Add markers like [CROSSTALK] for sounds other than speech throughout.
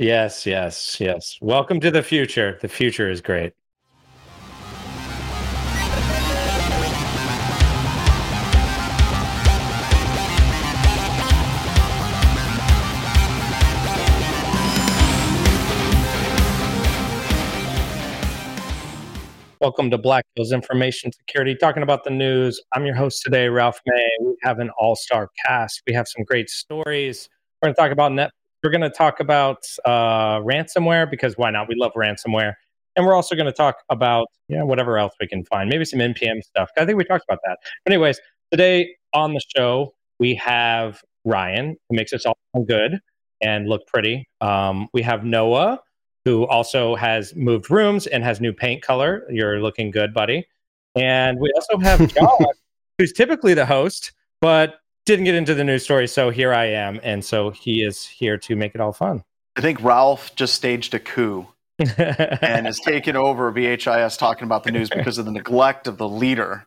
Yes, yes, yes. Welcome to the future. The future is great. Welcome to Black Hills Information Security, talking about the news. I'm your host today, Ralph May. We have an all star cast. We have some great stories. We're going to talk about Netflix. We're going to talk about uh, ransomware because why not? We love ransomware. And we're also going to talk about yeah, whatever else we can find, maybe some NPM stuff. I think we talked about that. But anyways, today on the show, we have Ryan, who makes us all good and look pretty. Um, we have Noah, who also has moved rooms and has new paint color. You're looking good, buddy. And we also have [LAUGHS] John, who's typically the host, but didn't get into the news story. So here I am. And so he is here to make it all fun. I think Ralph just staged a coup [LAUGHS] and has taken over BHIS talking about the news because of the neglect of the leader,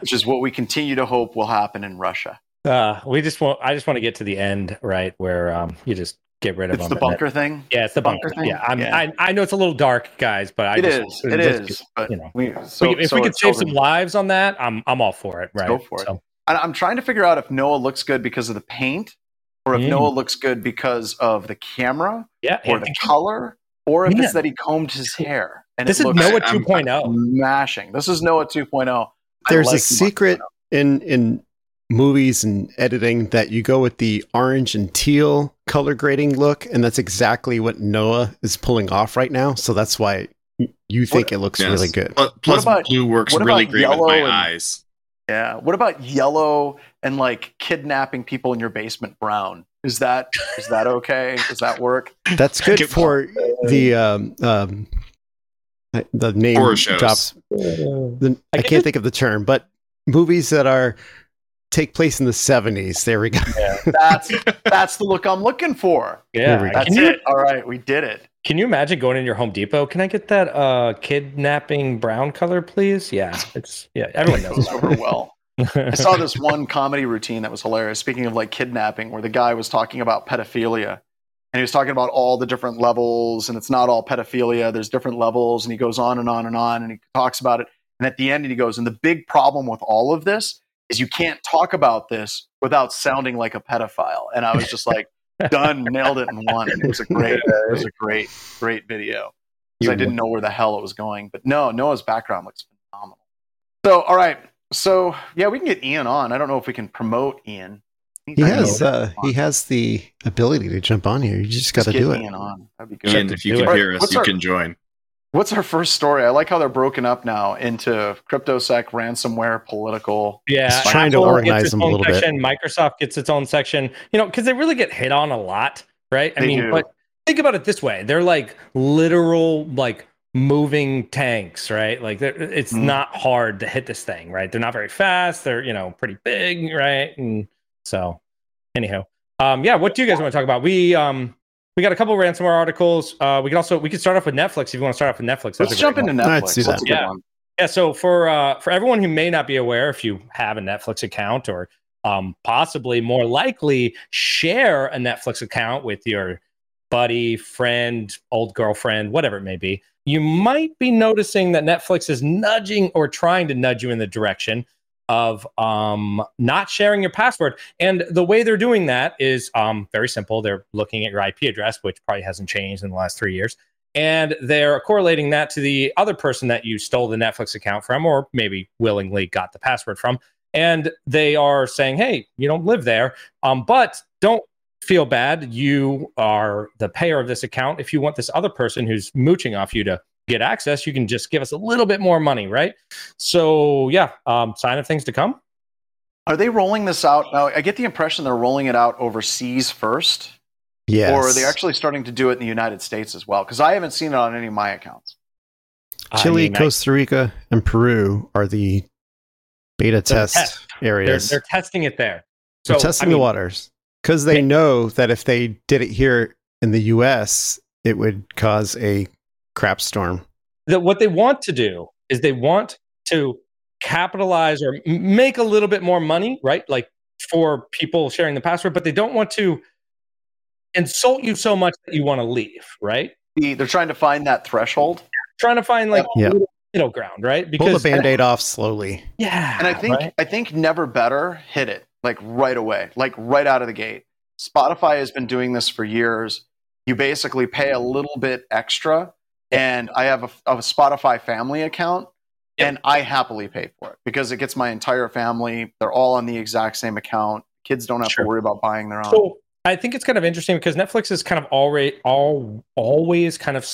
which is what we continue to hope will happen in Russia. Uh, we just want, I just want to get to the end, right? Where um, you just get rid of it's them. the bunker thing. Yeah, it's the bunker, bunker thing. Yeah, I'm, yeah. I, I know it's a little dark, guys, but I it just, is. It just, is. You know, we, so, if so we could save some lives on that, I'm I'm all for it. Right. Let's go for so. It. I'm trying to figure out if Noah looks good because of the paint, or if mm. Noah looks good because of the camera, yeah, or the color, or if it's that he combed his hair. And this is Noah 2.0. Mashing. This is Noah 2.0. There's like a secret in in movies and editing that you go with the orange and teal color grading look, and that's exactly what Noah is pulling off right now. So that's why you think what, it looks yes. really good. Plus, about, blue works really great with my and, eyes. Yeah. What about yellow and like kidnapping people in your basement brown? Is that is that okay? Does that work? That's good for the um, um, the name drops. The, I can't think of the term, but movies that are take place in the 70s. There we go. Yeah, that's that's the look I'm looking for. Yeah, that's you, it. All right, we did it. Can you imagine going in your Home Depot? Can I get that uh, kidnapping brown color, please? Yeah, it's yeah. Everyone knows [LAUGHS] over well. I saw this [LAUGHS] one comedy routine that was hilarious. Speaking of like kidnapping, where the guy was talking about pedophilia, and he was talking about all the different levels, and it's not all pedophilia. There's different levels, and he goes on and on and on, and he talks about it. And at the end, he goes, and the big problem with all of this is you can't talk about this without sounding like a pedophile. And I was just like, [LAUGHS] done, nailed it in one. It was a great, it was a great, great video because I didn't know where the hell it was going. But no, Noah's background looks phenomenal. So, all right. So yeah, we can get Ian on. I don't know if we can promote Ian. he has uh, he has the ability to jump on here. You just got to do it. Ian on. That'd be good. Ian, if you can hear us, you our, can join. What's our first story? I like how they're broken up now into cryptosec, ransomware, political. Yeah, trying to organize them a little section, bit. Microsoft gets its own section. You know, because they really get hit on a lot, right? I they mean, do. but think about it this way: they're like literal, like moving tanks, right? Like it's mm. not hard to hit this thing, right? They're not very fast. They're you know pretty big, right? And so, anyhow, um, yeah. What do you guys want to talk about? We um we got a couple ransomware articles. Uh, we can also we could start off with Netflix if you want to start off with Netflix. That's Let's jump into one. Netflix. Let's That's yeah. Yeah. So for uh, for everyone who may not be aware, if you have a Netflix account or um, possibly more likely share a Netflix account with your buddy, friend, old girlfriend, whatever it may be, you might be noticing that Netflix is nudging or trying to nudge you in the direction of um, not sharing your password. And the way they're doing that is um, very simple. They're looking at your IP address, which probably hasn't changed in the last three years. And they're correlating that to the other person that you stole the Netflix account from, or maybe willingly got the password from. And they are saying, hey, you don't live there, um, but don't feel bad. You are the payer of this account. If you want this other person who's mooching off you to get access, you can just give us a little bit more money, right? So yeah, um, sign of things to come. Are they rolling this out now? I get the impression they're rolling it out overseas first. Yes. Or are they actually starting to do it in the United States as well? Because I haven't seen it on any of my accounts. Chile, I mean, Costa Rica, and Peru are the beta test, test, areas. They're, they're, testing it there. So, they're testing I mean, the waters because they know that if they did it here in the U.S., it would cause a crap storm. That what they want to do is they want to capitalize or make a little bit more money, right? Like for people sharing the password, but they don't want to insult you so much that you want to leave, right? They're trying to find that threshold. Trying to find like yeah. middle ground, right? Because pull the band-aid off slowly. Yeah. And I think right? I think never better hit it like right away, like right out of the gate. Spotify has been doing this for years. You basically pay a little bit extra, and I have a, a Spotify family account, yep. and I happily pay for it because it gets my entire family. They're all on the exact same account. Kids don't have sure. to worry about buying their own. So I think it's kind of interesting because Netflix is kind of already all always kind of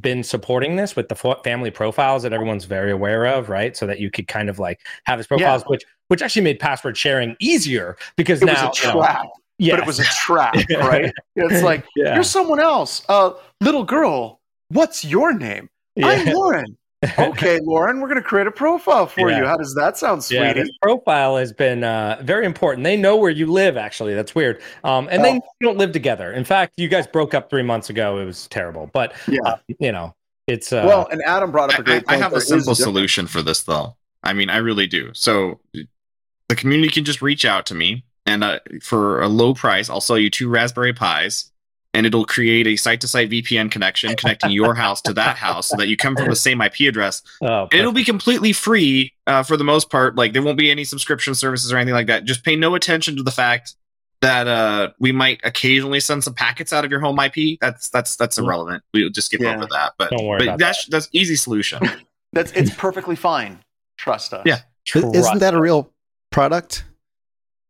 been supporting this with the family profiles that everyone's very aware of, right? So that you could kind of like have his profiles, yeah. which which actually made password sharing easier because it now was a trap. You know, but it was a trap, right? [LAUGHS] it's like yeah. you're someone else, uh, little girl. What's your name? Yeah. I'm Lauren [LAUGHS] okay, Lauren, we're going to create a profile for yeah. you. How does that sound, sweetie? Yeah, this profile has been uh, very important. They know where you live, actually. That's weird. Um, and oh. they don't live together. In fact, you guys broke up three months ago. It was terrible. But, yeah. Uh, you know, it's. Uh, well, and Adam brought up a great I, I have a simple solution for this, though. I mean, I really do. So the community can just reach out to me. And uh, for a low price, I'll sell you two Raspberry Pis and it'll create a site to site VPN connection connecting your house to that house so that you come from the same IP address. Oh, it'll be completely free uh, for the most part. Like there won't be any subscription services or anything like that. Just pay no attention to the fact that uh, we might occasionally send some packets out of your home IP. That's that's that's irrelevant. We'll just skip yeah. over that. But, but that's that. that's easy solution. [LAUGHS] that's it's perfectly fine. Trust us. Yeah. Trust Isn't that a real product?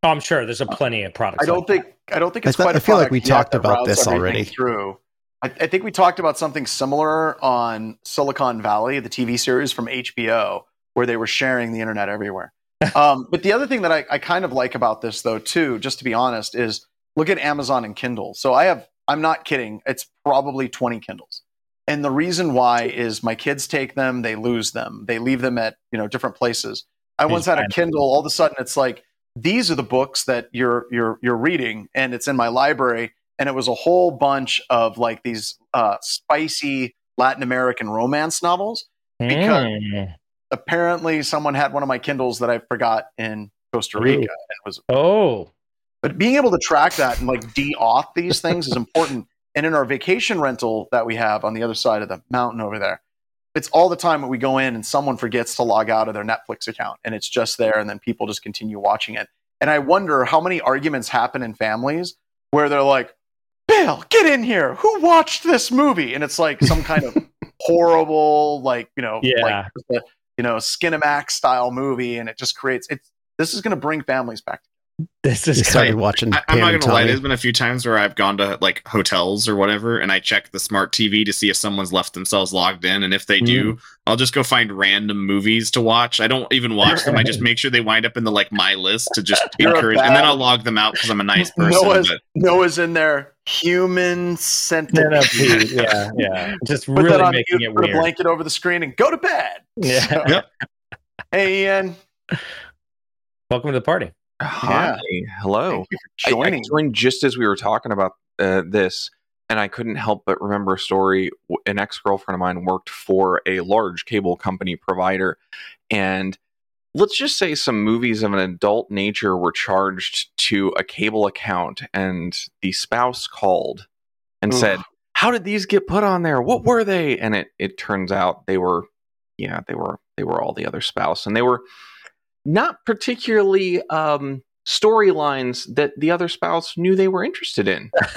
Oh, I'm sure there's a plenty of products. I don't like think I don't think it's I, quite. I feel like we talked about this already. Through, I, I, think we talked about something similar on Silicon Valley, the TV series from HBO, where they were sharing the internet everywhere. [LAUGHS] um, but the other thing that I, I kind of like about this, though, too, just to be honest, is look at Amazon and Kindle. So I have, I'm not kidding, it's probably 20 Kindles. And the reason why is my kids take them, they lose them, they leave them at you know different places. I once had a Kindle. All of a sudden, it's like these are the books that you're you're you're reading and it's in my library and it was a whole bunch of like these uh, spicy latin american romance novels because mm. apparently someone had one of my kindles that i forgot in costa rica and it was oh. But being able to track that and like de-auth these things is important. And in our vacation rental that we have on the other side of the mountain over there it's all the time that we go in and someone forgets to log out of their Netflix account and it's just there and then people just continue watching it. And I wonder how many arguments happen in families where they're like, Bill, get in here. Who watched this movie? And it's like some kind of [LAUGHS] horrible, like, you know, yeah. like, you know, Skinamax style movie. And it just creates, it's, this is going to bring families back this is started watching. I, am not gonna lie. There's been a few times where I've gone to like hotels or whatever, and I check the smart TV to see if someone's left themselves logged in, and if they mm. do, I'll just go find random movies to watch. I don't even watch them. I just [LAUGHS] make sure they wind up in the like my list to just encourage, and then I'll log them out because I'm a nice [LAUGHS] person. Noah's, but... Noah's in there. Human centipede. yeah, yeah. Just put really making it put weird. a blanket over the screen and go to bed. Yeah. So, yep. Hey, Ian. Welcome to the party. Hi, yeah. hello. I, I, joined just as we were talking about uh, this, and I couldn't help but remember a story. An ex girlfriend of mine worked for a large cable company provider, and let's just say some movies of an adult nature were charged to a cable account, and the spouse called and Ugh. said, "How did these get put on there? What were they?" And it it turns out they were, yeah, they were they were all the other spouse, and they were not particularly um, storylines that the other spouse knew they were interested in. [LAUGHS]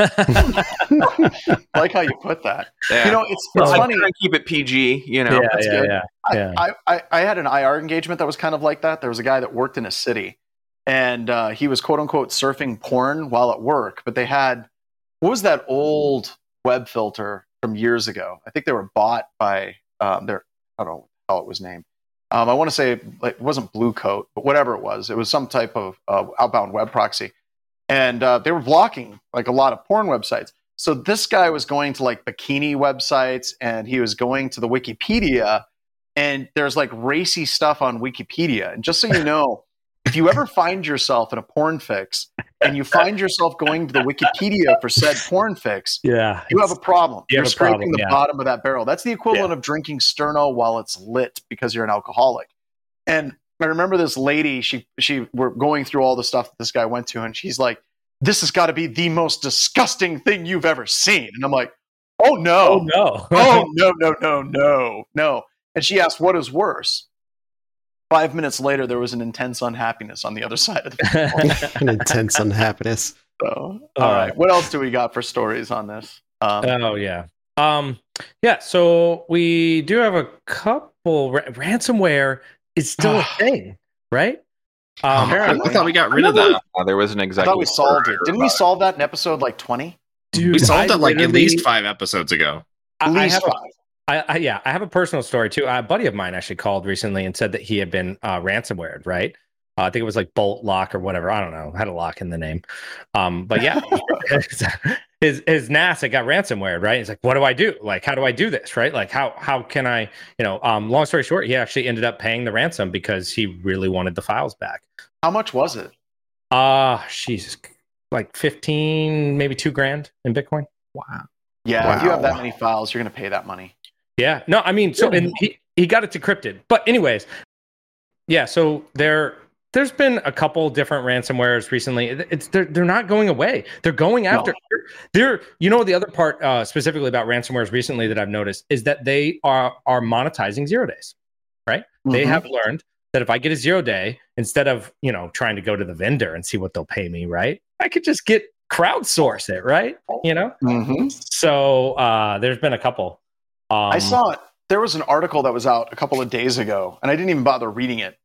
like how you put that. Yeah. You know, it's, it's well, funny. I keep it PG. You know, yeah, yeah, yeah, yeah. I, I, I, had an IR engagement that was kind of like that. There was a guy that worked in a city, and uh, he was quote unquote surfing porn while at work. But they had what was that old web filter from years ago? I think they were bought by um, their I don't know how it was named um, I want to say like, it wasn't Blue Coat, but whatever it was, it was some type of uh, outbound web proxy, and uh, they were blocking like a lot of porn websites. So this guy was going to like bikini websites, and he was going to the Wikipedia, and there's like racy stuff on Wikipedia. And just so you [LAUGHS] know, if you ever find yourself in a porn fix and you find yourself going to the Wikipedia for said porn fix, yeah, you have a problem. You are scraping problem, the yeah. bottom of that barrel. That's the equivalent yeah. of drinking Sterno while it's lit because you're an alcoholic. And I remember this lady, she she we're going through all the stuff that this guy went to, and she's like, this has got to be the most disgusting thing you've ever seen. And I'm like, oh no, Oh no. oh [LAUGHS] no, no, no, no, no. And she asked, what is worse? Five minutes later, there was an intense unhappiness on the other [LAUGHS] side of the [LAUGHS] An intense unhappiness. So, all right. What else do we got for stories on this? Um, oh yeah. Um yeah, so we do have a couple ra- ransomware is still a [SIGHS] thing, right? Um Apparently. I thought we got rid of that. Uh, there was an I thought we solved it. Didn't we about solve that in episode like 20? dude, We solved I it like at least five episodes ago. I, At I least have a, five. I, I, yeah, I have a personal story too. A buddy of mine actually called recently and said that he had been uh, ransomwared, right? Uh, I think it was like Bolt Lock or whatever. I don't know. Had a lock in the name. Um, but yeah, [LAUGHS] [LAUGHS] his his NAS it got ransomware, right? He's like, what do I do? Like, how do I do this? Right? Like, how how can I, you know? Um, long story short, he actually ended up paying the ransom because he really wanted the files back. How much was it? Ah, uh, Jesus, like fifteen, maybe two grand in Bitcoin. Wow. Yeah, if you have that many files, you're going to pay that money. Yeah. No, I mean, so and he, he got it decrypted. But anyways, yeah, so there there's been a couple different ransomwares recently. It's they're they're not going away. They're going after they're you know the other part uh specifically about ransomwares recently that I've noticed is that they are are monetizing zero days. Right? They Mhm. have learned that if I get a zero day, instead of you know trying to go to the vendor and see what they'll pay me, right? I could just get crowdsource it, right? You know? Mhm. So uh there's been a couple. Um, I saw it. There was an article that was out a couple of days ago, and I didn't even bother reading it.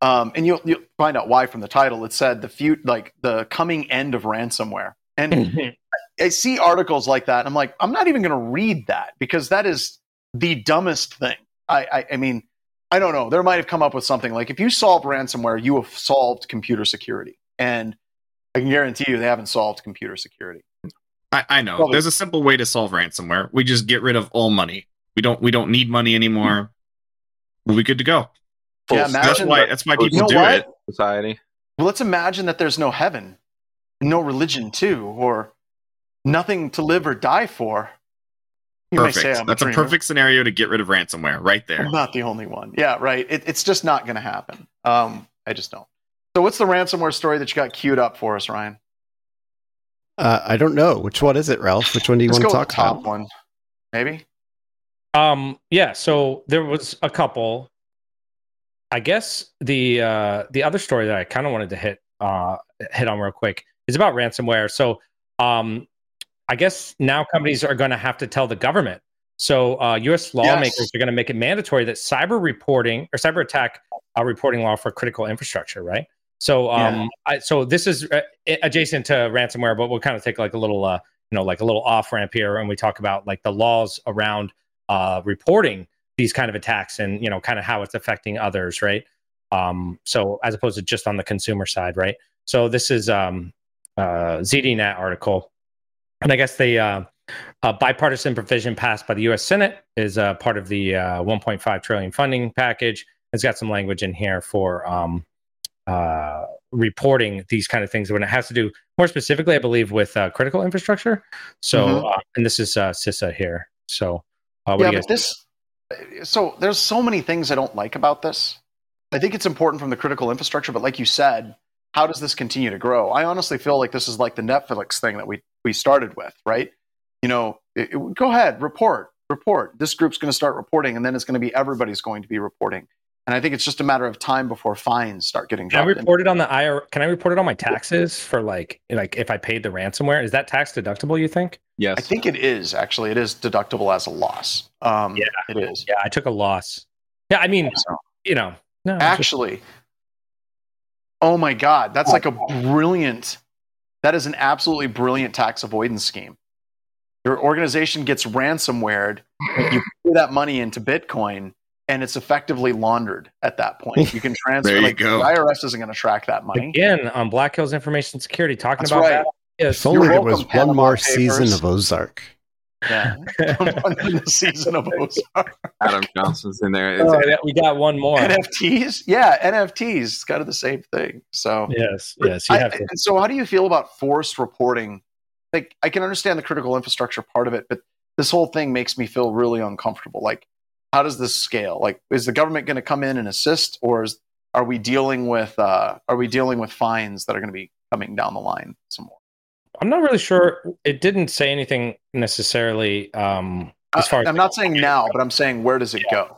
Um, and you'll, you'll find out why from the title. It said the few, like the coming end of ransomware. And [LAUGHS] I see articles like that, and I'm like, I'm not even going to read that because that is the dumbest thing. I, I, I mean, I don't know. There might have come up with something like if you solve ransomware, you have solved computer security, and I can guarantee you they haven't solved computer security. I, I know. Probably- There's a simple way to solve ransomware. We just get rid of all money. We don't we don't need money anymore. We'll be good to go. Yeah, Full imagine That's why that- that's why You people know do what? it. society. Well, let's imagine that there's no heaven, no religion too, or nothing to live or die for. You may say Perfect. That's a dreamer. perfect scenario to get rid of ransomware right there. I'm not the only one. Yeah, right. It, it's just not going to happen. Um, I just don't. So, what's the ransomware story that you got queued up for us, Ryan? Uh, I don't know. Which one is it, Ralph? Which one do you Let's want to talk top about? one, maybe. Um, yeah, so there was a couple. I guess the uh the other story that I kind of wanted to hit uh hit on real quick is about ransomware. So um I guess now companies are going to have to tell the government. So uh US lawmakers Yes. are going to make it mandatory that cyber reporting or cyber attack uh, reporting law for critical infrastructure, right? So um Yeah. I, so this is uh, adjacent to ransomware, but we'll kind of take like a little uh you know like a little off ramp here and we talk about like the laws around uh, reporting these kind of attacks and you know kind of how it's affecting others right? Um, so as opposed to just on the consumer side right? So this is um, uh, zdnet article. And i guess the uh, uh, bipartisan provision passed by the us senate is uh, part of the uh, 1.5 trillion funding package. It's got some language in here for um, uh, reporting these kind of things when it has to do more specifically i believe with uh, critical infrastructure so Mhm. uh, and this is uh, cisa here so uh, yeah, but this. So, there's so many things I don't like about this. I think it's important from the critical infrastructure, but like you said, how does this continue to grow? I honestly feel like this is like the Netflix thing that we we started with, right? You know, it- it- go ahead, report, report. This group's going to start reporting, and then it's going to be everybody's going to be reporting. And I think it's just a matter of time before fines start getting Can I dropped. in. report it on the IR? Can I report it on my taxes for like like if I paid the ransomware? Is that tax deductible? You think? Yes. I think it is actually. It is deductible as a loss. Um, Yeah. it is. Yeah, I took a loss. Yeah, I mean, So, you know, no, it's just- actually, oh my god, that's like a brilliant. That is an absolutely brilliant tax avoidance scheme. Your organization gets ransomwared. You put that money into Bitcoin, and it's effectively laundered at that point. You can [LAUGHS] transfer. There you like, go. The IRS isn't going to track that money. again on Black Hills Information Security talking That's about right. that. Yes, If only there was Panama one more Papers. season of Ozark. Yeah, [LAUGHS] the season of Ozark. Adam Johnson's in there. Oh, It's- we got one more. NFTs. Yeah, NFTs. It's kind of the same thing. So Yes, yes, you I- to. so how do you feel about forced reporting? Like I can understand the critical infrastructure part of it, but this whole thing makes me feel really uncomfortable. Like, how does this scale? Like, is the government going to come in and assist, or is, are we dealing with uh, are we dealing with fines that are going to be coming down the line some more? I'm not really sure. It didn't say anything necessarily. Um, as far uh, as I'm not saying now, but I'm saying where does it go?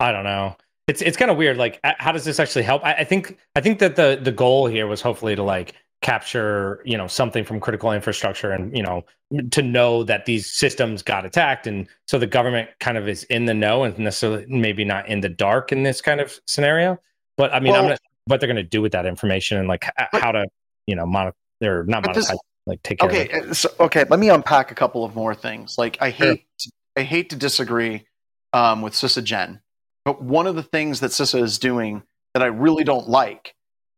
I don't know. It's it's kind of weird. Like, how does this actually help? I, I think I think that the the goal here was hopefully to like capture you know something from critical infrastructure and you know to know that these systems got attacked. And so the government kind of is in the know and necessarily maybe not in the dark in this kind of scenario. But i mean well, i'm not what they're going to do with that information and like but, how to you know monitor they're not this, like take care okay uh, so, okay let me unpack a couple of more things. Like i hate sure. i hate to disagree um, with CISA but one of the things that CISA is doing that i really don't like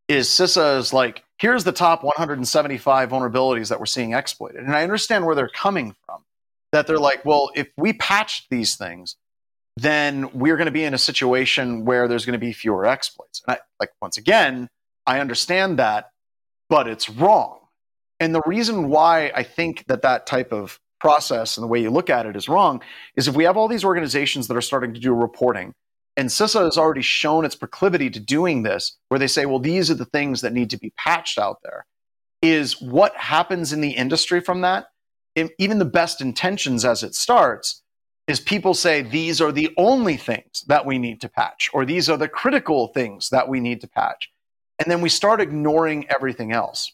is CISA is like here's the top 175 vulnerabilities that we're seeing exploited. And I understand where they're coming from. That they're like, well, if we patched these things, then we're going to be in a situation where there's going to be fewer exploits. And I, like once again, I understand that, but it's wrong. And the reason why I think that that type of process and the way you look at it is wrong is if we have all these organizations that are starting to do reporting and CISA has already shown its proclivity to doing this, where they say, well, these are the things that need to be patched out there. Is what happens in the industry from that, even the best intentions as it starts, is people say these are the only things that we need to patch, or these are the critical things that we need to patch. And then we start ignoring everything else.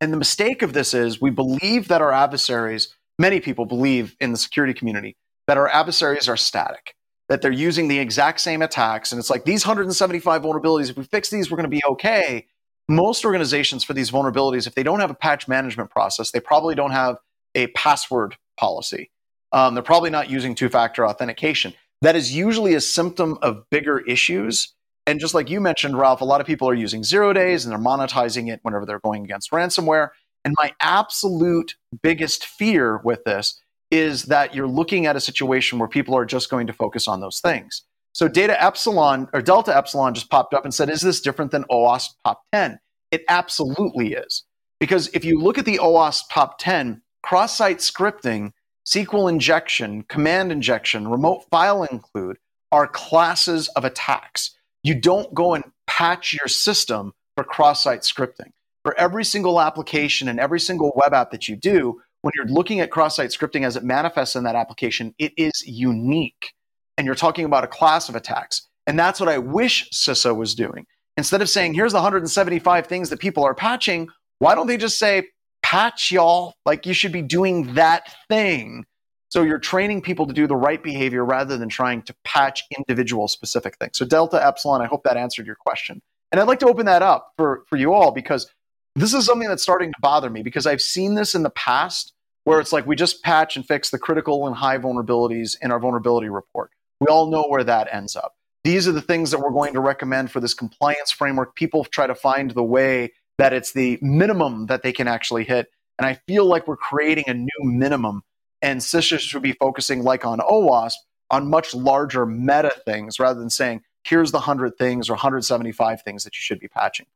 And the mistake of this is we believe that our adversaries, many people believe in the security community, that our adversaries are static that they're using the exact same attacks. And it's like these 175 vulnerabilities, if we fix these, we're going to be okay. Most organizations for these vulnerabilities, if they don't have a patch management process, they probably don't have a password policy. Um, they're probably not using two factor authentication. That is usually a symptom of bigger issues. And just like you mentioned, Ralph, a lot of people are using zero days and they're monetizing it whenever they're going against ransomware. And my absolute biggest fear with this is that you're looking at a situation where people are just going to focus on those things. So Data Epsilon or Delta Epsilon just popped up and said, is this different than OWASP top 10? It absolutely is. Because if you look at the OWASP top 10, cross site scripting, SQL injection, command injection, remote file include are classes of attacks. You don't go and patch your system for cross site scripting. For every single application and every single web app that you do, when you're looking at cross-site scripting as it manifests in that application, it is unique. And you're talking about a class of attacks. And that's what I wish CISA was doing. Instead of saying, here's the 175 things that people are patching, why don't they just say, patch y'all? Like you should be doing that thing. So you're training people to do the right behavior rather than trying to patch individual specific things. So Delta Epsilon, I hope that answered your question. And I'd like to open that up for, for you all because this is something that's starting to bother me because I've seen this in the past where it's like we just patch and fix the critical and high vulnerabilities in our vulnerability report. We all know where that ends up. These are the things that we're going to recommend for this compliance framework. People try to find the way that it's the minimum that they can actually hit. And I feel like we're creating a new minimum. And CISA should be focusing, like on OWASP, on much larger meta things rather than saying, here's the 100 things or 175 things that you should be patching.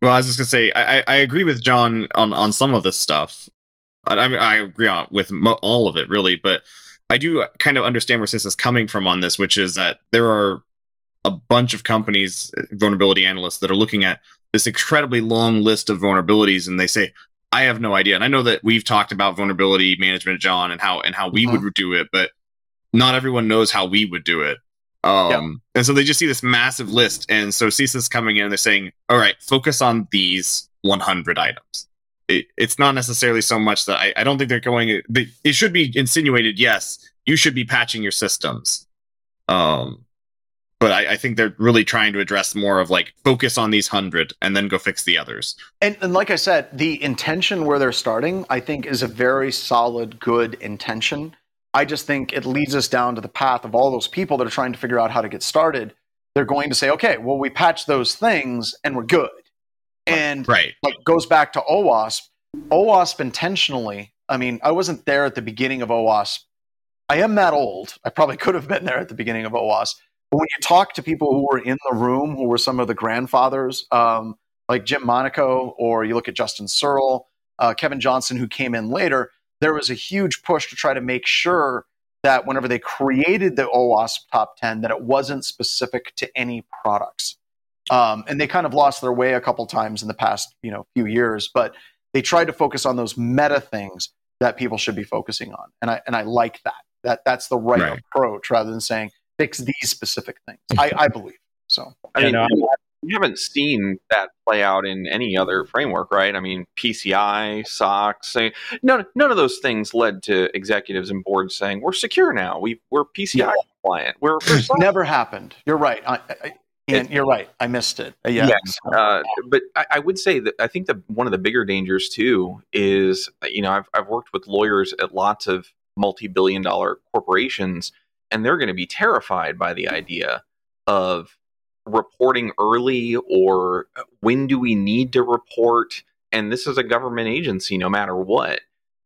Well, I was just gonna say, I, I agree with John on, on some of this stuff. I mean, I agree with mo- all of it really, but I do kind of understand where CISA is coming from on this, which is that there are a bunch of companies, vulnerability analysts, that are looking at this incredibly long list of vulnerabilities, and they say, "I have no idea." And I know that we've talked about vulnerability management, John, and how and how we mm-hmm. would do it, but not everyone knows how we would do it. Um, yep. And so they just see this massive list, and so CISA's coming in and they're saying, "All right, focus on these 100 items." It, it's not necessarily so much that I, I don't think they're going. It should be insinuated. Yes, you should be patching your systems. Um, but I, I, think they're really trying to address more of like focus on these hundred and then go fix the others. And, and like I said, the intention where they're starting, I think, is a very solid, good intention. I just think it leads us down to the path of all those people that are trying to figure out how to get started. They're going to say, okay, well, we patch those things and we're good. And right. like goes back to OWASP. OWASP intentionally, I mean, I wasn't there at the beginning of OWASP. I am that old. I probably could have been there at the beginning of OWASP. But when you talk to people who were in the room, who were some of the grandfathers, um, like Jim Manico, or you look at Justin Searle, uh, Kevin Johnson, who came in later, there was a huge push to try to make sure that whenever they created the OWASP top 10, that it wasn't specific to any products. Um, and they kind of lost their way a couple times in the past, you know, few years. But they tried to focus on those meta things that people should be focusing on, and I and I like that. That that's the right, right. approach rather than saying fix these specific things. [LAUGHS] I, I believe so. I mean, we haven't seen that play out in any other framework, right? I mean, PCI, SOX, none, none of those things led to executives and boards saying we're secure now. We we're PCI yeah. compliant. We're, we're [LAUGHS] never happened. You're right. I, I, and you're right. I missed it. Uh, yeah. Yes. Uh, but I, I, would say that I think that one of the bigger dangers too is, you know, I've, I've worked with lawyers at lots of multi-billion dollar corporations and they're going to be terrified by the idea of reporting early or when do we need to report and this is a government agency no matter what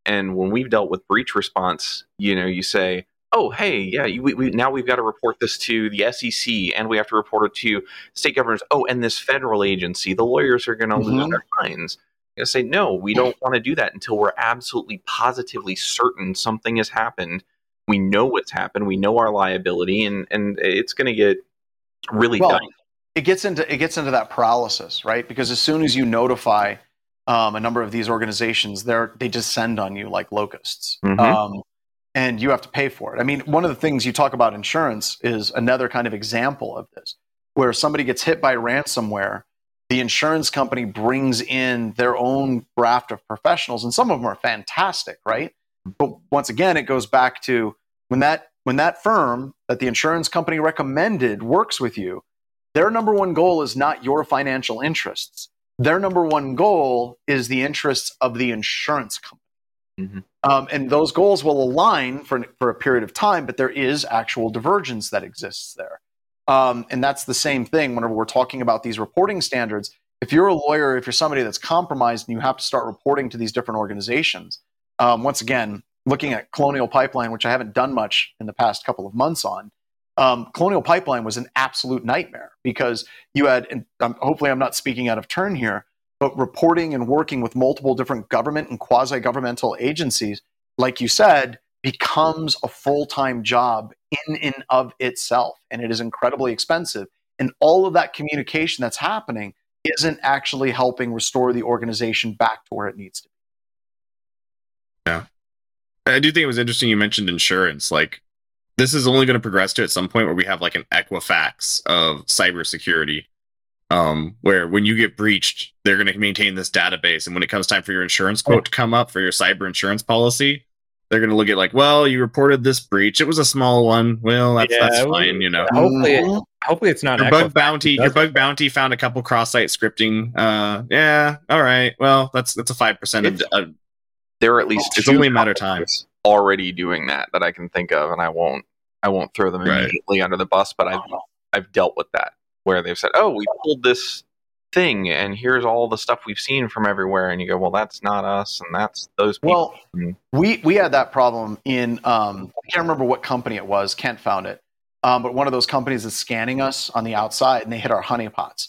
and when we've dealt with breach response you know you say oh hey yeah we, we, now we've got to report this to the sec and we have to report it to state governors oh and this federal agency the lawyers are going to mm-hmm. lose their minds I say no we don't want to do that until we're absolutely positively certain something has happened we know what's happened we know our liability and and it's going to get really well, it gets into it gets into that paralysis, right? Because as soon as you notify um, a number of these organizations, they're they descend on you like locusts, mm-hmm. um, and you have to pay for it. I mean, one of the things you talk about insurance is another kind of example of this, where somebody gets hit by ransomware. The insurance company brings in their own raft of professionals, and some of them are fantastic, right? But once again, it goes back to when that when that firm that the insurance company recommended works with you, their number one goal is not your financial interests. Their number one goal is the interests of the insurance company. Mm-hmm. Um, and those goals will align for, for a period of time, but there is actual divergence that exists there. Um, and that's the same thing whenever we're talking about these reporting standards. If you're a lawyer, if you're somebody that's compromised and you have to start reporting to these different organizations, um, once again, looking at Colonial Pipeline, which I haven't done much in the past couple of months on, um, Colonial Pipeline was an absolute nightmare because you had, and um, hopefully I'm not speaking out of turn here, but reporting and working with multiple different government and quasi governmental agencies, like you said, becomes a full time job in and of itself. And it is incredibly expensive. And all of that communication that's happening isn't actually helping restore the organization back to where it needs to be. Yeah. I do think it was interesting you mentioned insurance. Like, this is only going to progress to at some point where we have like an Equifax of cybersecurity, um, where when you get breached, they're going to maintain this database, and when it comes time for your insurance quote to come up for your cyber insurance policy, they're going to look at like, well, you reported this breach. It was a small one. Well, that's yeah, that's fine, you know. Hopefully, it, hopefully it's not your bug bounty. Your bug bounty found a couple cross-site scripting. Uh, yeah, all right. Well, that's that's a five percent. Of, uh, there are at least it's only a matter of time already doing that that I can think of, and I won't I won't throw them immediately right. under the bus, but I've I've dealt with that where they've said, "Oh, we pulled this thing, and here's all the stuff we've seen from everywhere," and you go, "Well, that's not us, and that's those people." Well, we we had that problem in um, I can't remember what company it was. Kent found it, um, but one of those companies is scanning us on the outside, and they hit our honeypots,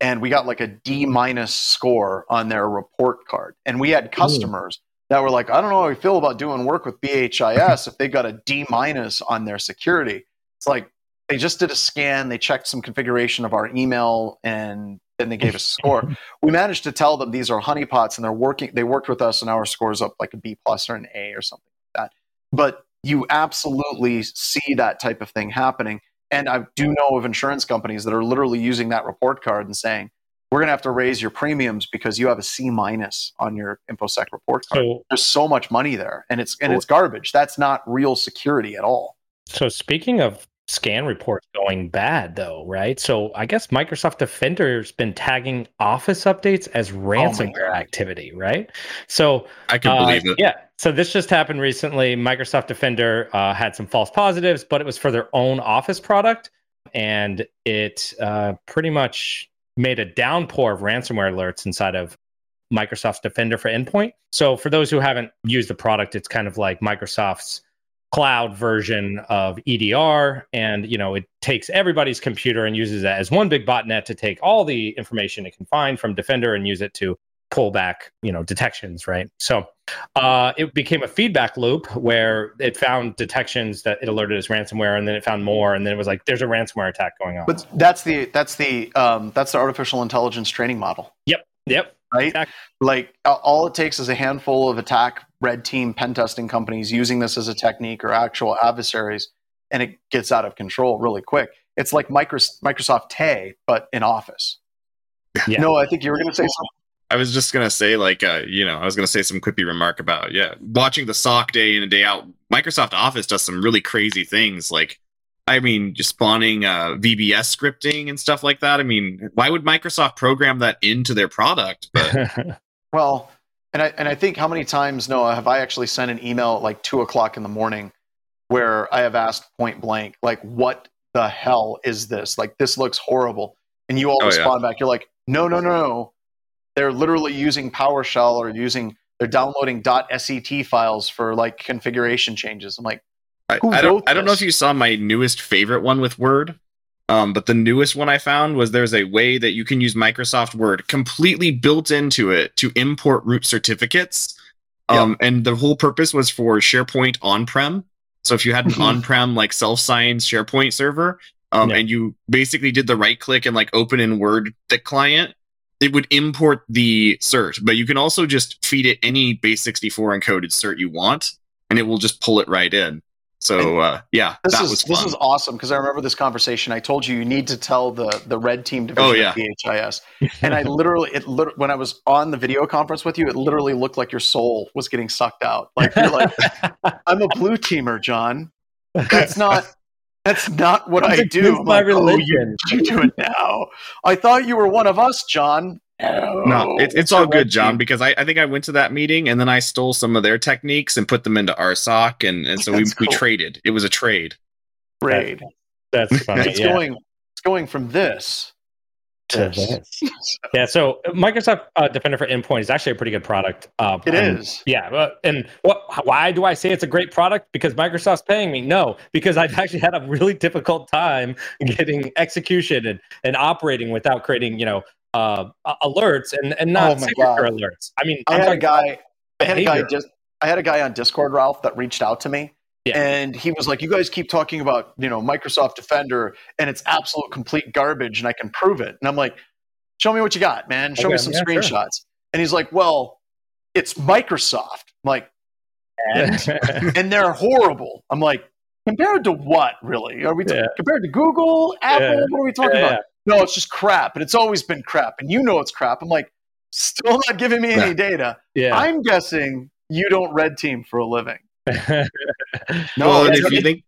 and we got like a D minus score on their report card, and we had customers. Ooh that were like, I don't know how we feel about doing work with BHIS [LAUGHS] if they got a D minus on their security. It's like they just did a scan, they checked some configuration of our email, and then they gave us a score. [LAUGHS] we managed to tell them these are honeypots, and they're working. They worked with us, and our scores up like a B plus or an A or something like that. But you absolutely see that type of thing happening. And I do know of insurance companies that are literally using that report card and saying, we're going to have to raise your premiums because you have a C minus on your infosec report card. So, There's so much money there, and it's and it's garbage. That's not real security at all. So speaking of scan reports going bad, though, right? So I guess Microsoft Defender's been tagging Office updates as oh ransomware oh activity, right? So I can uh, believe it. Yeah. So this just happened recently. Microsoft Defender uh, had some false positives, but it was for their own Office product, and it uh, pretty much made a downpour of ransomware alerts inside of Microsoft's Defender for Endpoint. So for those who haven't used the product, it's kind of like Microsoft's cloud version of EDR and you know it takes everybody's computer and uses that as one big botnet to take all the information it can find from Defender and use it to pull back you know detections right so uh, it became a feedback loop where it found detections that it alerted as ransomware and then it found more and then it was like there's a ransomware attack going on but that's the that's the um, that's the artificial intelligence training model yep yep right? Exactly. Like all it takes is a handful of attack red team pen testing companies using this as a technique or actual adversaries, and it gets out of control really quick. It's like Microsoft Tay, but in Office. Yeah. No, I think you were going to say something. I was just gonna say, like, uh, you know, I was gonna say some quippy remark about, yeah, watching the SOC day in and day out. Microsoft Office does some really crazy things, like, I mean, just spawning uh, VBS scripting and stuff like that. I mean, why would Microsoft program that into their product? But [LAUGHS] well, and I and I think how many times, Noah, have I actually sent an email at like two o'clock in the morning where I have asked point blank, like, what the hell is this? Like, this looks horrible, and you all oh, respond yeah. back. You're like, no, no, no, no they're literally using PowerShell or using they're downloading .set files for like configuration changes. I'm like, I, I don't I don't know if you saw my newest favorite one with Word. Um, but the newest one I found was there's a way that you can use Microsoft Word completely built into it to import root certificates. Um, yeah. And the whole purpose was for SharePoint on prem. So if you had an mm-hmm. on prem like self signed SharePoint server, um, yeah. and you basically did the right click and like open in Word the client, it would import the cert, but you can also just feed it any base 64 encoded cert you want, and it will just pull it right in. So uh, yeah, this that is was this is awesome because I remember this conversation. I told you you need to tell the the red team division oh, yeah. of BHIS, and I literally it lit- when I was on the video conference with you, it literally looked like your soul was getting sucked out. Like you're like, [LAUGHS] I'm a blue teamer, John. That's not that's not what I do. My like, religion. Oh, you, you do it now. I thought you were one of us, John. No, no it, it's all good, John, because I, I think I went to that meeting and then I stole some of their techniques and put them into our SOC, and, and so we, cool. we traded. It was a trade. Trade. That's, that's [LAUGHS] funny. it's yeah. going it's going from this to this. yeah, so Microsoft uh, Defender for Endpoint is actually a pretty good product. Um, it is. Yeah, uh, and what? Why do I say it's a great product? Because Microsoft's paying me? No, because I've actually had a really difficult time [LAUGHS] getting execution and, and operating without creating, you know, uh, alerts and and not oh signature alerts. I mean, I I'm had a guy. I had a guy. Just, I had a guy on Discord, Ralph, that reached out to me yeah. And he was like, "You guys keep talking about you know Microsoft Defender, and it's absolute complete garbage, and I can prove it." And I'm like, "Show me what you got, man. Show okay, me some yeah, screenshots." Sure. And he's like, "Well, it's Microsoft." I'm like, and, [LAUGHS] and they're horrible. I'm like, compared to what? Really? Are we t- yeah. compared to Google, Apple? What are we talking about? No, it's just crap, and it's always been crap, and you know it's crap. I'm like, still not giving me any data. Yeah. I'm guessing you don't red team for a living. [LAUGHS] no, well, if you think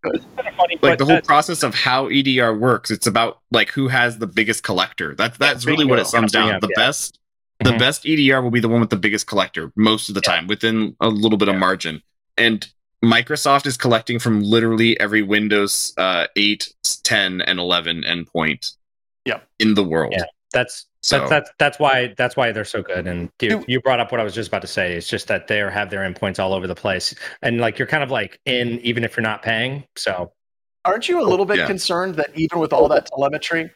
like the whole process of how EDR works, it's about like who has the biggest collector. That's that's really what it sums down. the yeah. best the mm-hmm. best EDR will be the one with the biggest collector most of the yeah. time within a little bit yeah. of margin. And Microsoft is collecting from literally every Windows uh, 8, 10, and 11 endpoint yeah. in the world. Yeah. That's so that's, that's that's why that's why they're so good. And you, you brought up what I was just about to say. It's just that they have their endpoints all over the place, and like you're kind of like in even if you're not paying. So, aren't you a little bit yeah. concerned that even with all that telemetry,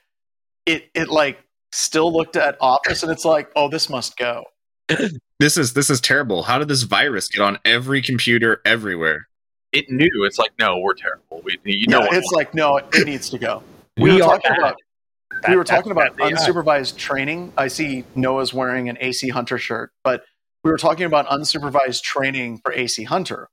it it like still looked at Office and it's like, oh, this must go. [CLEARS THROAT] this is this is terrible. How did this virus get on every computer everywhere? It knew. It's like, no, we're terrible. We, you know, yeah, it's like, no, it needs to go. We, we are talking about that, we were talking about unsupervised training. I see Noah's wearing an AC Hunter shirt, but we were talking about unsupervised training for AC Hunter.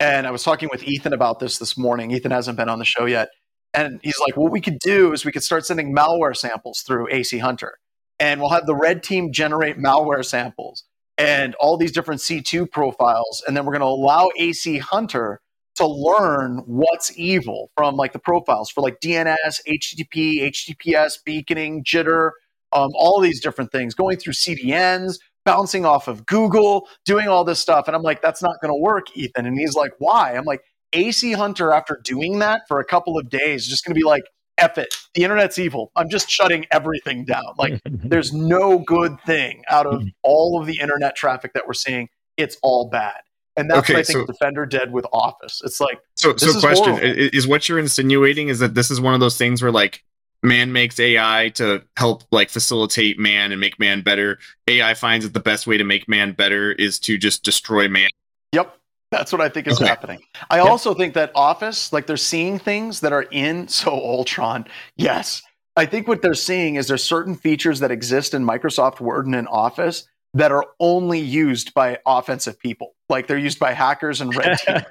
And I was talking with Ethan about this this morning. Ethan hasn't been on the show yet. And he's like, what we could do is we could start sending malware samples through AC Hunter. And we'll have the red team generate malware samples and all these different C2 profiles. And then we're going to allow AC Hunter to learn what's evil from like the profiles for like DNS, HTTP, HTTPS, beaconing, jitter, um, all these different things, going through CDNs, bouncing off of Google, doing all this stuff. And I'm like, that's not going to work, Ethan. And he's like, why? I'm like, AC Hunter, after doing that for a couple of days, is just going to be like, F it. The internet's evil. I'm just shutting everything down. Like, [LAUGHS] there's no good thing out of all of the internet traffic that we're seeing. It's all bad. And that's okay, what I think so, Defender did with Office. It's like so. so, is question horrible. is what you're insinuating is that this is one of those things where like man makes AI to help like facilitate man and make man better. AI finds that the best way to make man better is to just destroy man. Yep. That's what I think is okay. happening. I yep. also think that Office, like they're seeing things that are in so Ultron. Yes. I think what they're seeing is there's certain features that exist in Microsoft Word and in Office that are only used by offensive people. Like they're used by hackers and red team. [LAUGHS]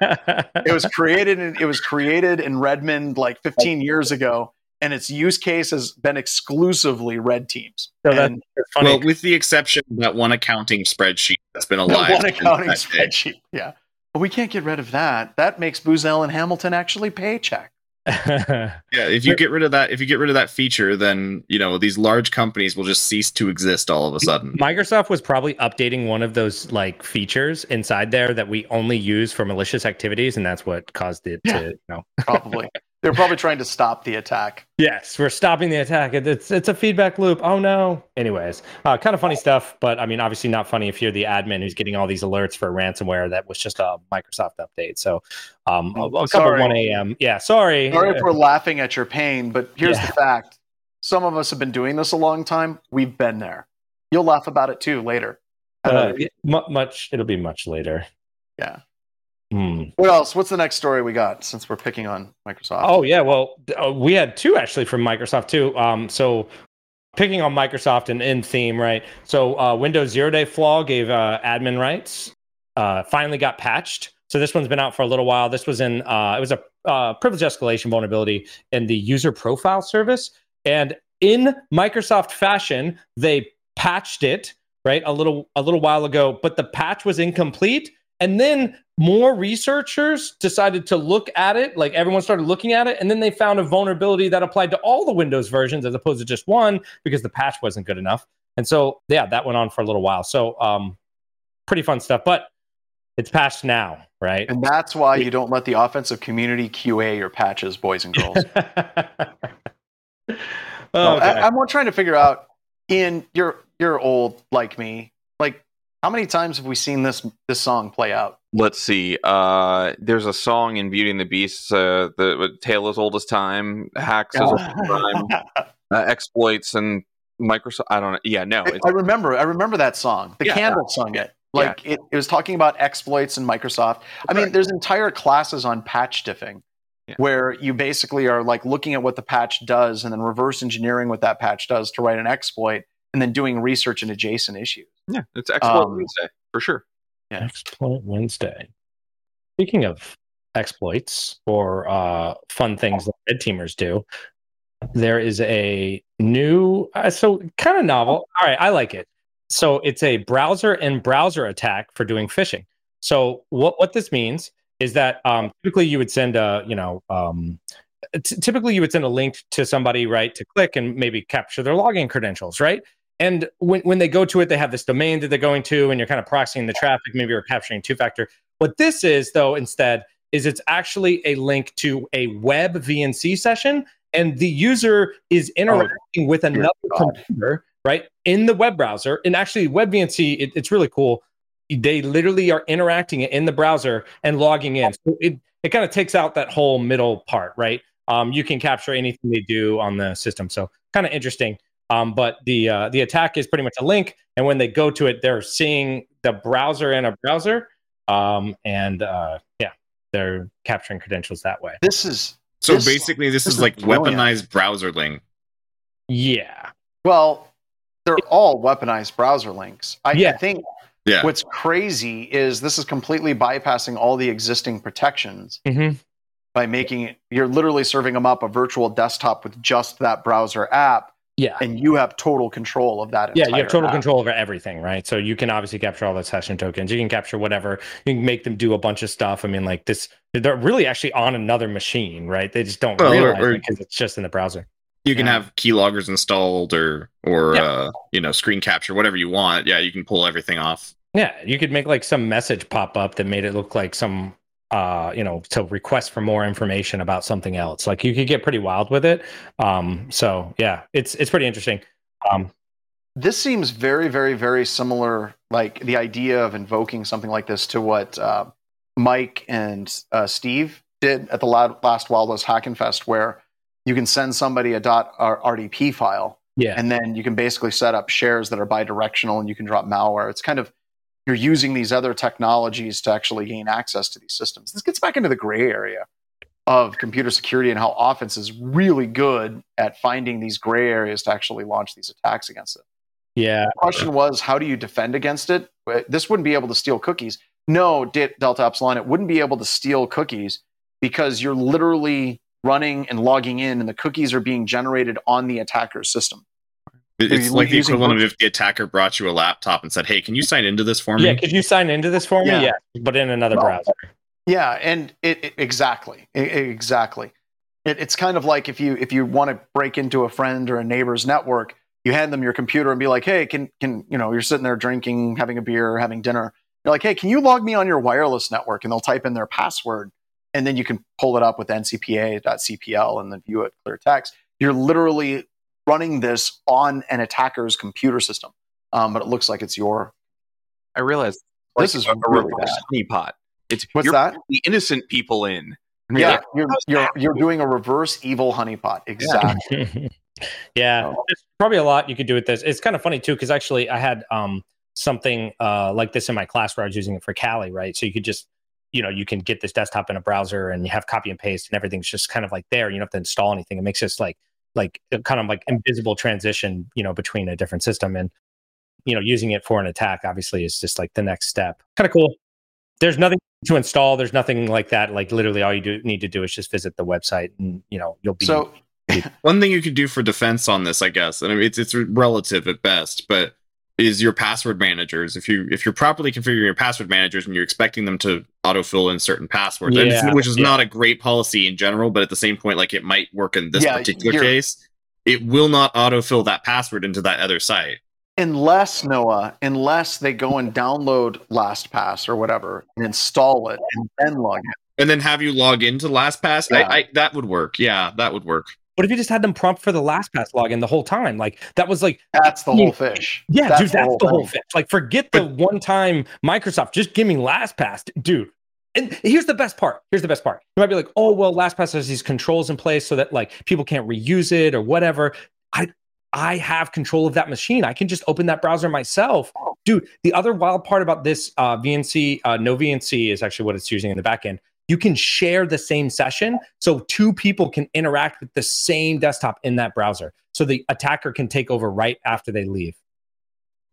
it was created in, it was created in Redmond like 15 years ago and its use case has been exclusively red teams. So And that's funny. Well, with the exception of that one accounting spreadsheet that's been alive. one since accounting that day. spreadsheet. Yeah. But we can't get rid of that. That makes Booz Allen Hamilton actually pay a check. [LAUGHS] Yeah, if you get rid of that, if you get rid of that feature, then you know these large companies will just cease to exist all of a sudden. Microsoft was probably updating one of those like features inside there that we only use for malicious activities, and that's what caused it Yeah. to you know. Probably. [LAUGHS] They're probably trying to stop the attack. Yes, we're stopping the attack. It- It's it's a feedback loop. Oh no. Anyways, uh, kind of funny stuff, but I mean, obviously not funny if you're the admin who's getting all these alerts for ransomware that was just a Microsoft update. So, um, a, a couple one a.m. Yeah, sorry. Sorry if we're laughing at your pain, but here's Yeah. the fact. Some of us have been doing this a long time. We've been there. You'll laugh about it too later. Uh, much. It'll be much later. Yeah. Hmm. What else? What's the next story we got since we're picking on Microsoft? Oh yeah, well uh, we had two actually from Microsoft too. Um, so picking on Microsoft and in theme, right? So uh, Windows Zero Day flaw gave uh, admin rights. Uh, finally got patched. So this one's been out for a little while. This was in uh, it was a uh, privilege escalation vulnerability in the user profile service, and in Microsoft fashion, they patched it right a little a little while ago, but the patch was incomplete. And then more researchers decided to look at it, like everyone started looking at it, and then they found a vulnerability that applied to all the Windows versions as opposed to just one because the patch wasn't good enough. And so, yeah, that went on for a little while. So, um, pretty fun stuff, but it's patched now, right? And that's why you don't let the offensive community QA your patches, boys and girls. [LAUGHS] oh, I, I'm trying to figure out. In you're you're old like me. Like how many times have we seen this this song play out? Let's see. Uh, there's a song in Beauty and the Beast, uh, the Tale as Old as Time, Hacks as old as time, [LAUGHS] uh, exploits, and Microsoft. I don't know. Yeah, no. I, remember I remember that song. The Yeah. Candle sung it. Like it, it was talking about exploits in Microsoft. I mean, there's entire classes on patch diffing Yeah. where you basically are like looking at what the patch does and then reverse engineering what that patch does to write an exploit and then doing research in adjacent issues. Yeah, it's exploit Um, Wednesday for sure. Yeah. Exploit Wednesday. Speaking of exploits or uh, fun things that red teamers do, there is a new, uh, so kind of novel. All right, I like it. So it's a browser and browser attack for doing phishing. So what what this means is that um, typically you would send a you know um, t- typically you would send a link to somebody right to click and maybe capture their login credentials right and when, when they go to it they have this domain that they're going to and you're kind of proxying the traffic. Maybe you're capturing two factor. What this is though instead is it's actually a link to a web vnc session and the user is interacting with another God. computer right in the web browser. And actually web vnc it, it's really cool. They literally are interacting in the browser and logging in. So it, it kind of takes out that whole middle part right? Um, you can capture anything they do on the system. So kind of interesting um, but the uh, the attack is pretty much a link and when they go to it they're seeing the browser in a browser um, and uh, yeah they're capturing credentials that way This is So This- basically, this, this is is like brilliant. weaponized browser link. yeah well, they're all weaponized browser links. I, I think Yeah. what's crazy is this is completely bypassing all the existing protections mm-hmm. by making it you're literally serving them up a virtual desktop with just that browser app yeah and you have total control of that Yeah, you have total app. control over everything, right? So you can obviously capture all the session tokens. You can capture whatever. You can make them do a bunch of stuff. I mean, like this, they're really actually on another machine, right? They just don't Well, or- realize or- it because it's just in the browser. You can Yeah. have keyloggers installed or or Yeah. uh, you know screen capture, whatever you want. Yeah, you can pull everything off. Yeah, you could make like some message pop up that made it look like some, uh, you know, to request for more information about something else. Like you could get pretty wild with it. Um, so yeah, it's it's pretty interesting. Um, this seems very very very similar like the idea of invoking something like this to what uh, mike and uh, steve did at the la- last Wild West Hackin' Fest where you can send somebody a dot rdp file yeah, and then you can basically set up shares that are bidirectional and you can drop malware it's kind of you're using these other technologies to actually gain access to these systems this gets back into the gray area of computer security and how offense is really good at finding these gray areas to actually launch these attacks against it Yeah. The question was, how do you defend against it? This wouldn't be able to steal cookies. No, Delta Epsilon, it wouldn't be able to steal cookies because you're literally running and logging in, and the cookies are being generated on the attacker's system. It's like the equivalent of if the attacker brought you a laptop and said, "Hey, can you sign into this for me?" Yeah, could you sign into this for me? Yeah, yeah but in another well, browser. Yeah, and it, it exactly, it, exactly. It, it's kind of like if you if you want to break into a friend or a neighbor's network, you hand them your computer and be like, "Hey, can can you know you're sitting there drinking, having a beer, having dinner. You're like, hey, can you log me on your wireless network?" And they'll type in their password, and then you can pull it up with ncpa.cpl and then view it clear text. You're literally running this on an attacker's computer system, um, but it looks like it's your. I realize this is a really reverse honeypot. It's what's you're that? The innocent people in. Yeah, you're you're, you're doing a reverse evil honeypot. Exactly. [LAUGHS] yeah, there's probably a lot you could do with this. It's kind of funny too because actually I had um, something uh, like this in my class where I was using it for Kali, right? So you could just you know you can get this desktop in a browser and you have copy and paste and everything's just kind of like there. You don't have to install anything. It makes this like like kind of like invisible transition, you know, between a different system and you know using it for an attack obviously is just like the next step. Kind of cool. There's nothing to install. There's nothing like that. Like literally, all you do need to do is just visit the website, and you know you'll be. So, [LAUGHS] one thing you could do for defense on this, I guess, and I mean, it's it's relative at best, but is your password managers. If you if you're properly configuring your password managers and you're expecting them to autofill in certain passwords, yeah, which is yeah. not a great policy in general, but at the same point, like it might work in this yeah, particular case, it will not autofill that password into that other site unless Noah, unless they go and download LastPass or whatever and install it and then log in. And then have you log into LastPass? I, I, that would work. Yeah, that would work. What if you just had them prompt for the LastPass login the whole time? Like that was like that's the whole phish. Yeah, that's dude, that's the whole, the whole phish. Like forget the one time Microsoft. Just give me LastPass, dude. And here's the best part. Here's the best part. You might be like, oh well, LastPass has these controls in place so that like people can't reuse it or whatever. I I have control of that machine. I can just open that browser myself. Dude, the other wild part about this uh, VNC, uh, noVNC is actually what it's using in the backend. You can share the same session. So two people can interact with the same desktop in that browser. So the attacker can take over right after they leave.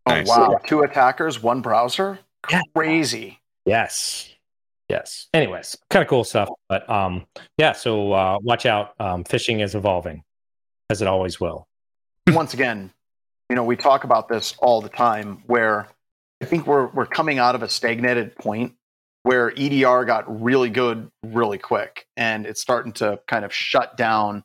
Oh, nice. wow. Two attackers, one browser? Yeah. Crazy. Yes. Yes. Anyways, kind of cool stuff. But um, yeah, so uh, watch out. Um, phishing is evolving, as it always will [LAUGHS] once again, you know, we talk about this all the time where I think we're we're coming out of a stagnated point where EDR got really good really quick and it's starting to kind of shut down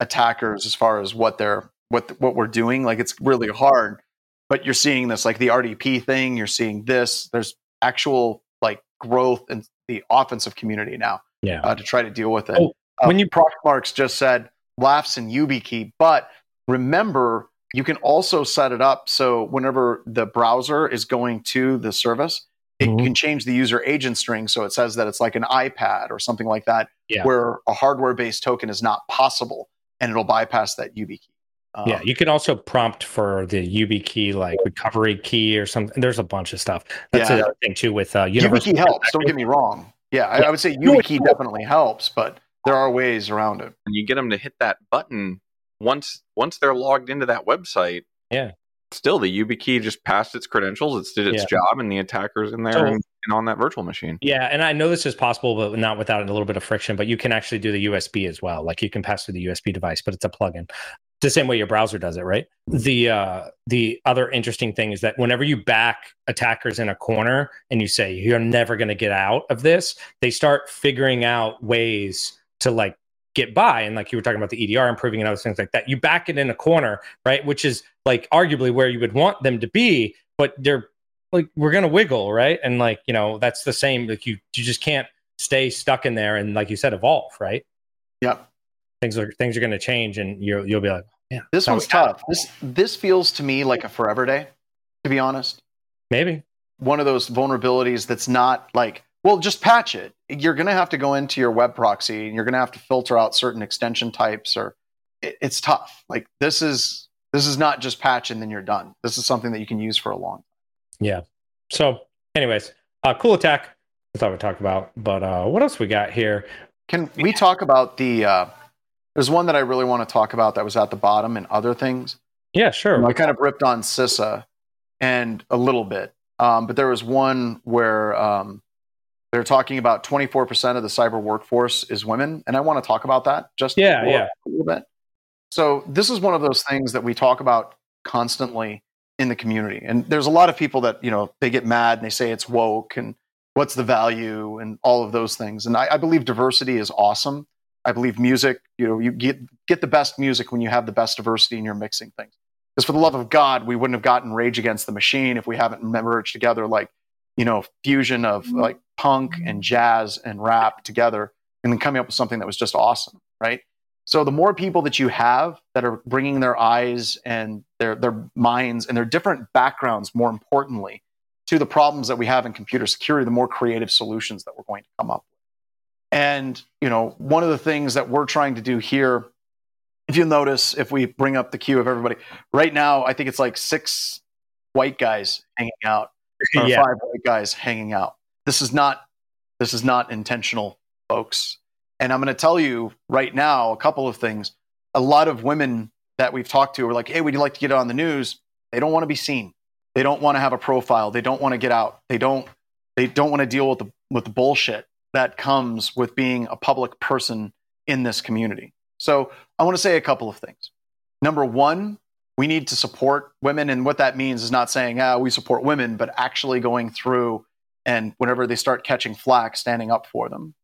attackers as far as what they're what what we're doing. Like it's really hard but you're seeing this like the RDP thing you're seeing this. There's actual like growth in the offensive community now yeah. uh, to try to deal with it. Oh, when uh, you Proxmarks just said laughs and YubiKey but Remember, you can also set it up so whenever the browser is going to the service, it mm-hmm. can change the user agent string so it says that it's like an iPad or something like that, yeah. where a hardware based token is not possible and it'll bypass that YubiKey. Um, yeah, you can also prompt for the YubiKey, like recovery key or something. There's a bunch of stuff. That's yeah. another thing too with uh, YubiKey helps. Don't get me wrong. Yeah, I, I would say YubiKey definitely helps, but there are ways around it. And you get them to hit that button once once they're logged into that website, yeah, still the YubiKey just passed its credentials, it did its yeah. job, and the attacker's in there and, and, on that virtual machine. Yeah, and I know this is possible, but not without a little bit of friction. But you can actually do the USB as well. Like you can pass through the USB device, but it's a plugin. The same way your browser does it, right? The uh, the other interesting thing is that whenever you back attackers in a corner and you say you're never going to get out of this, they start figuring out ways to like get by. And like you were talking about the EDR improving and other things like that, you back it in a corner, right? Which is like arguably where you would want them to be, but they're like, we're going to wiggle, right? And like, you know, that's the same. Like you, you just can't stay stuck in there and like you said, evolve, right? Yep. Things are, things are going to change and you'll, you'll be like, yeah, this one's tough. This, this feels to me like a forever day, to be honest. Maybe. One of those vulnerabilities that's not like, well, just patch it. You're going to have to go into your web proxy and you're going to have to filter out certain extension types or it, it's tough. Like this is this is not just patch and then you're done. This is something that you can use for a long time. Yeah. So, anyways, uh, cool attack. I thought we talked about, but uh, what else we got here? Can we talk about the? Uh, there's one that I really want to talk about that was at the bottom and other things. Yeah, sure. You know, I kind of ripped on CISA and a little bit, um, but there was one where um, they're talking about 24% of the cyber workforce is women, and I want to talk about that just yeah, yeah. a little bit. So this is one of those things that we talk about constantly in the community, and there's a lot of people that you know they get mad and they say it's woke and what's the value and all of those things. And I, I believe diversity is awesome. I believe music, you know, you get get the best music when you have the best diversity and you're mixing things. Because for the love of God, we wouldn't have gotten Rage Against the Machine if we haven't merged together like, you know, fusion of mm-hmm. like punk and jazz and rap together and then coming up with something that was just awesome, right? So the more people that you have that are bringing their eyes and their their minds and their different backgrounds, more importantly, to the problems that we have in computer security, the more creative solutions that we're going to come up with. And you know, one of the things that we're trying to do here, if you'll notice, if we bring up the queue of everybody, right now I think it's like six white guys hanging out, yeah. five white guys hanging out. This is not this is not intentional, folks. And I'm going to tell you right now a couple of things. A lot of women that we've talked to are like, "Hey, would you like to get on the news?" They don't want to be seen. They don't want to have a profile. They don't want to get out. They don't they don't want to deal with the with the bullshit that comes with being a public person in this community. So, I want to say a couple of things. Number 1, we need to support women and what that means is not saying, "Ah, we support women," but actually going through and whenever they start catching flack, standing up for them.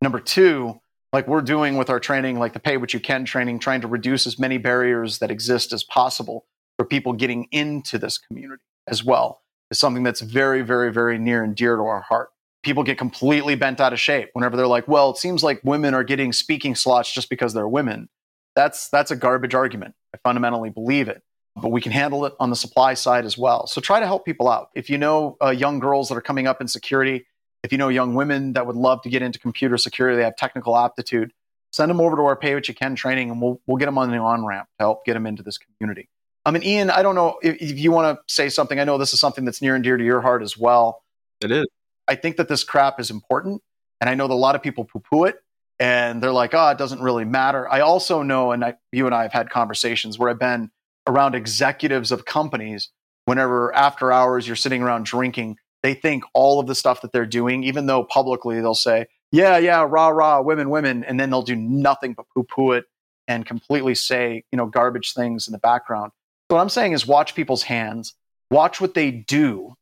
Number 2, like we're doing with our training, like the pay what you can training, trying to reduce as many barriers that exist as possible for people getting into this community as well is something that's very, very, very near and dear to our heart. People get completely bent out of shape whenever they're like, well, it seems like women are getting speaking slots just because they're women. That's that's a garbage argument. I fundamentally believe it. But we can handle it on the supply side as well. So try to help people out. If you know uh, young girls that are coming up in security, if you know young women that would love to get into computer security, they have technical aptitude, send them over to our Pay What You Can training and we'll, we'll get them on the on ramp to help get them into this community. I mean, Ian, I don't know if, if you want to say something. I know this is something that's near and dear to your heart as well. It is. I think that this crap is important. And I know that a lot of people poo poo it and they're like, oh, it doesn't really matter. I also know, and I, you and I have had conversations where I've been around executives of companies whenever after hours you're sitting around drinking, they think all of the stuff that they're doing, even though publicly they'll say, yeah, yeah, rah, rah, women, women, and then they'll do nothing but poo poo it and completely say, you know, garbage things in the background what I'm saying is watch people's hands, watch what they do.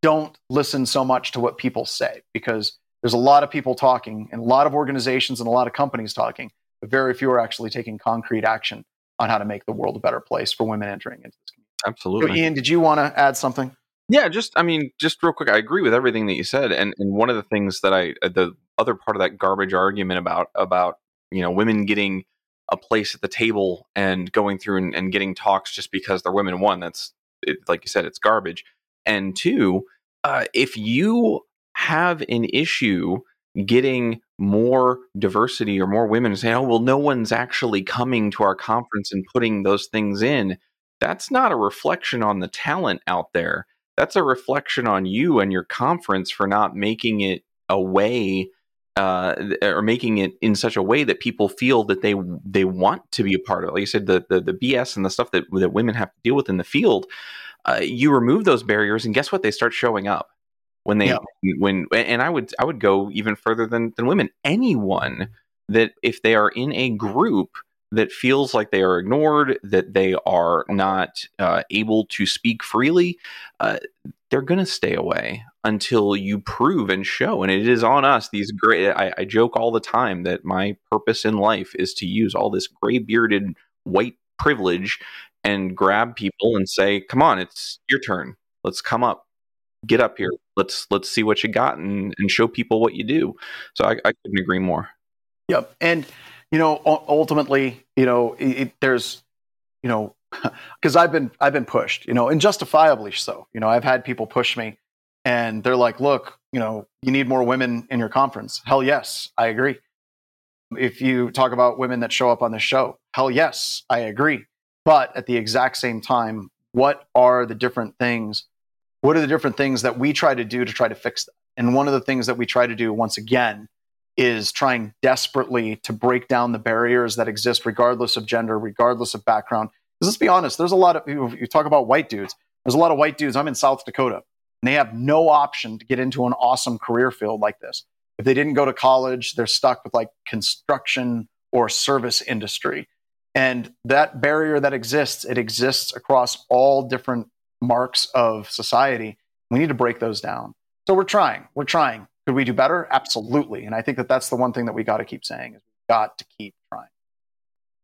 Don't listen so much to what people say because there's a lot of people talking and a lot of organizations and a lot of companies talking, but very few are actually taking concrete action on how to make the world a better place for women entering into this community. Absolutely. So Ian, did you want to add something? Yeah, just I mean, just real quick, I agree with everything that you said, and and one of the things that I the other part of that garbage argument about about you know women getting a place at the table and going through and, and getting talks just because they're women. One, that's it, like you said, it's garbage. And two, uh, if you have an issue getting more diversity or more women say, oh, well, no one's actually coming to our conference and putting those things in, that's not a reflection on the talent out there. That's a reflection on you and your conference for not making it a way uh, or making it in such a way that people feel that they they want to be a part of it. Like you said, the, the the BS and the stuff that that women have to deal with in the field, uh, you remove those barriers, and guess what? They start showing up when they yeah. when and I would I would go even further than than women. Anyone that if they are in a group that feels like they are ignored, that they are not uh, able to speak freely, uh, they're going to stay away until you prove and show. And it is on us. These great, I, I joke all the time that my purpose in life is to use all this gray bearded white privilege and grab people and say, "Come on, it's your turn. Let's come up, get up here. Let's let's see what you got and, and show people what you do." So I, I couldn't agree more. Yep, and you know, ultimately, you know, it, there's, you know, [LAUGHS] because I've been I've been pushed, you know, and justifiably so. You know, I've had people push me, and they're like, "Look, you know, you need more women in your conference." Hell yes, I agree. If you talk about women that show up on the show, hell yes, I agree. But at the exact same time, what are the different things? What are the different things that we try to do to try to fix that? And one of the things that we try to do once again is trying desperately to break down the barriers that exist, regardless of gender, regardless of background, Because let's be honest, there's a lot of people, you talk about white dudes, there's a lot of white dudes. I'm in South Dakota, and they have no option to get into an awesome career field like this. If they didn't go to college, they're stuck with like construction or service industry. And that barrier that exists, it exists across all different marks of society. We need to break those down. So we're trying. We're trying. Could we do better? Absolutely. And I think that that's the one thing that we got to keep saying is we've got to keep trying.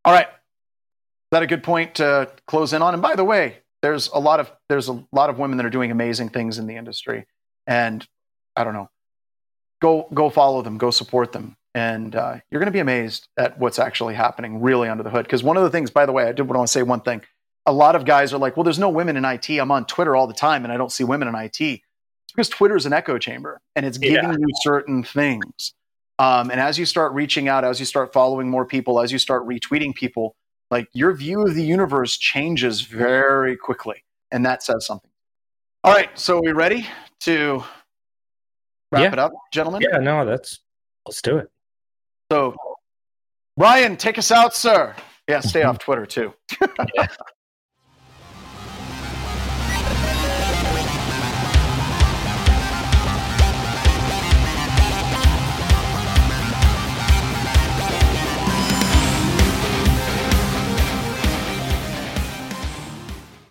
All right. Is that a good point to close in on? And by the way, there's a lot of there's a lot of women that are doing amazing things in the industry, and I don't know. Go go follow them. Go support them, and uh, you're going to be amazed at what's actually happening really under the hood. Because one of the things, by the way, I did want to say one thing. A lot of guys are like, "Well, there's no women in IT. I'm on Twitter all the time, and I don't see women in IT." It's because Twitter is an echo chamber, and it's giving yeah. you certain things. Um, and as you start reaching out, as you start following more people, as you start retweeting people, like your view of the universe changes very quickly. And that says something. All right. So are we ready to wrap yeah. it up, gentlemen? Yeah, no, that's let's do it. So Ryan, take us out, sir. Yeah, stay off [LAUGHS] Twitter too. yeah.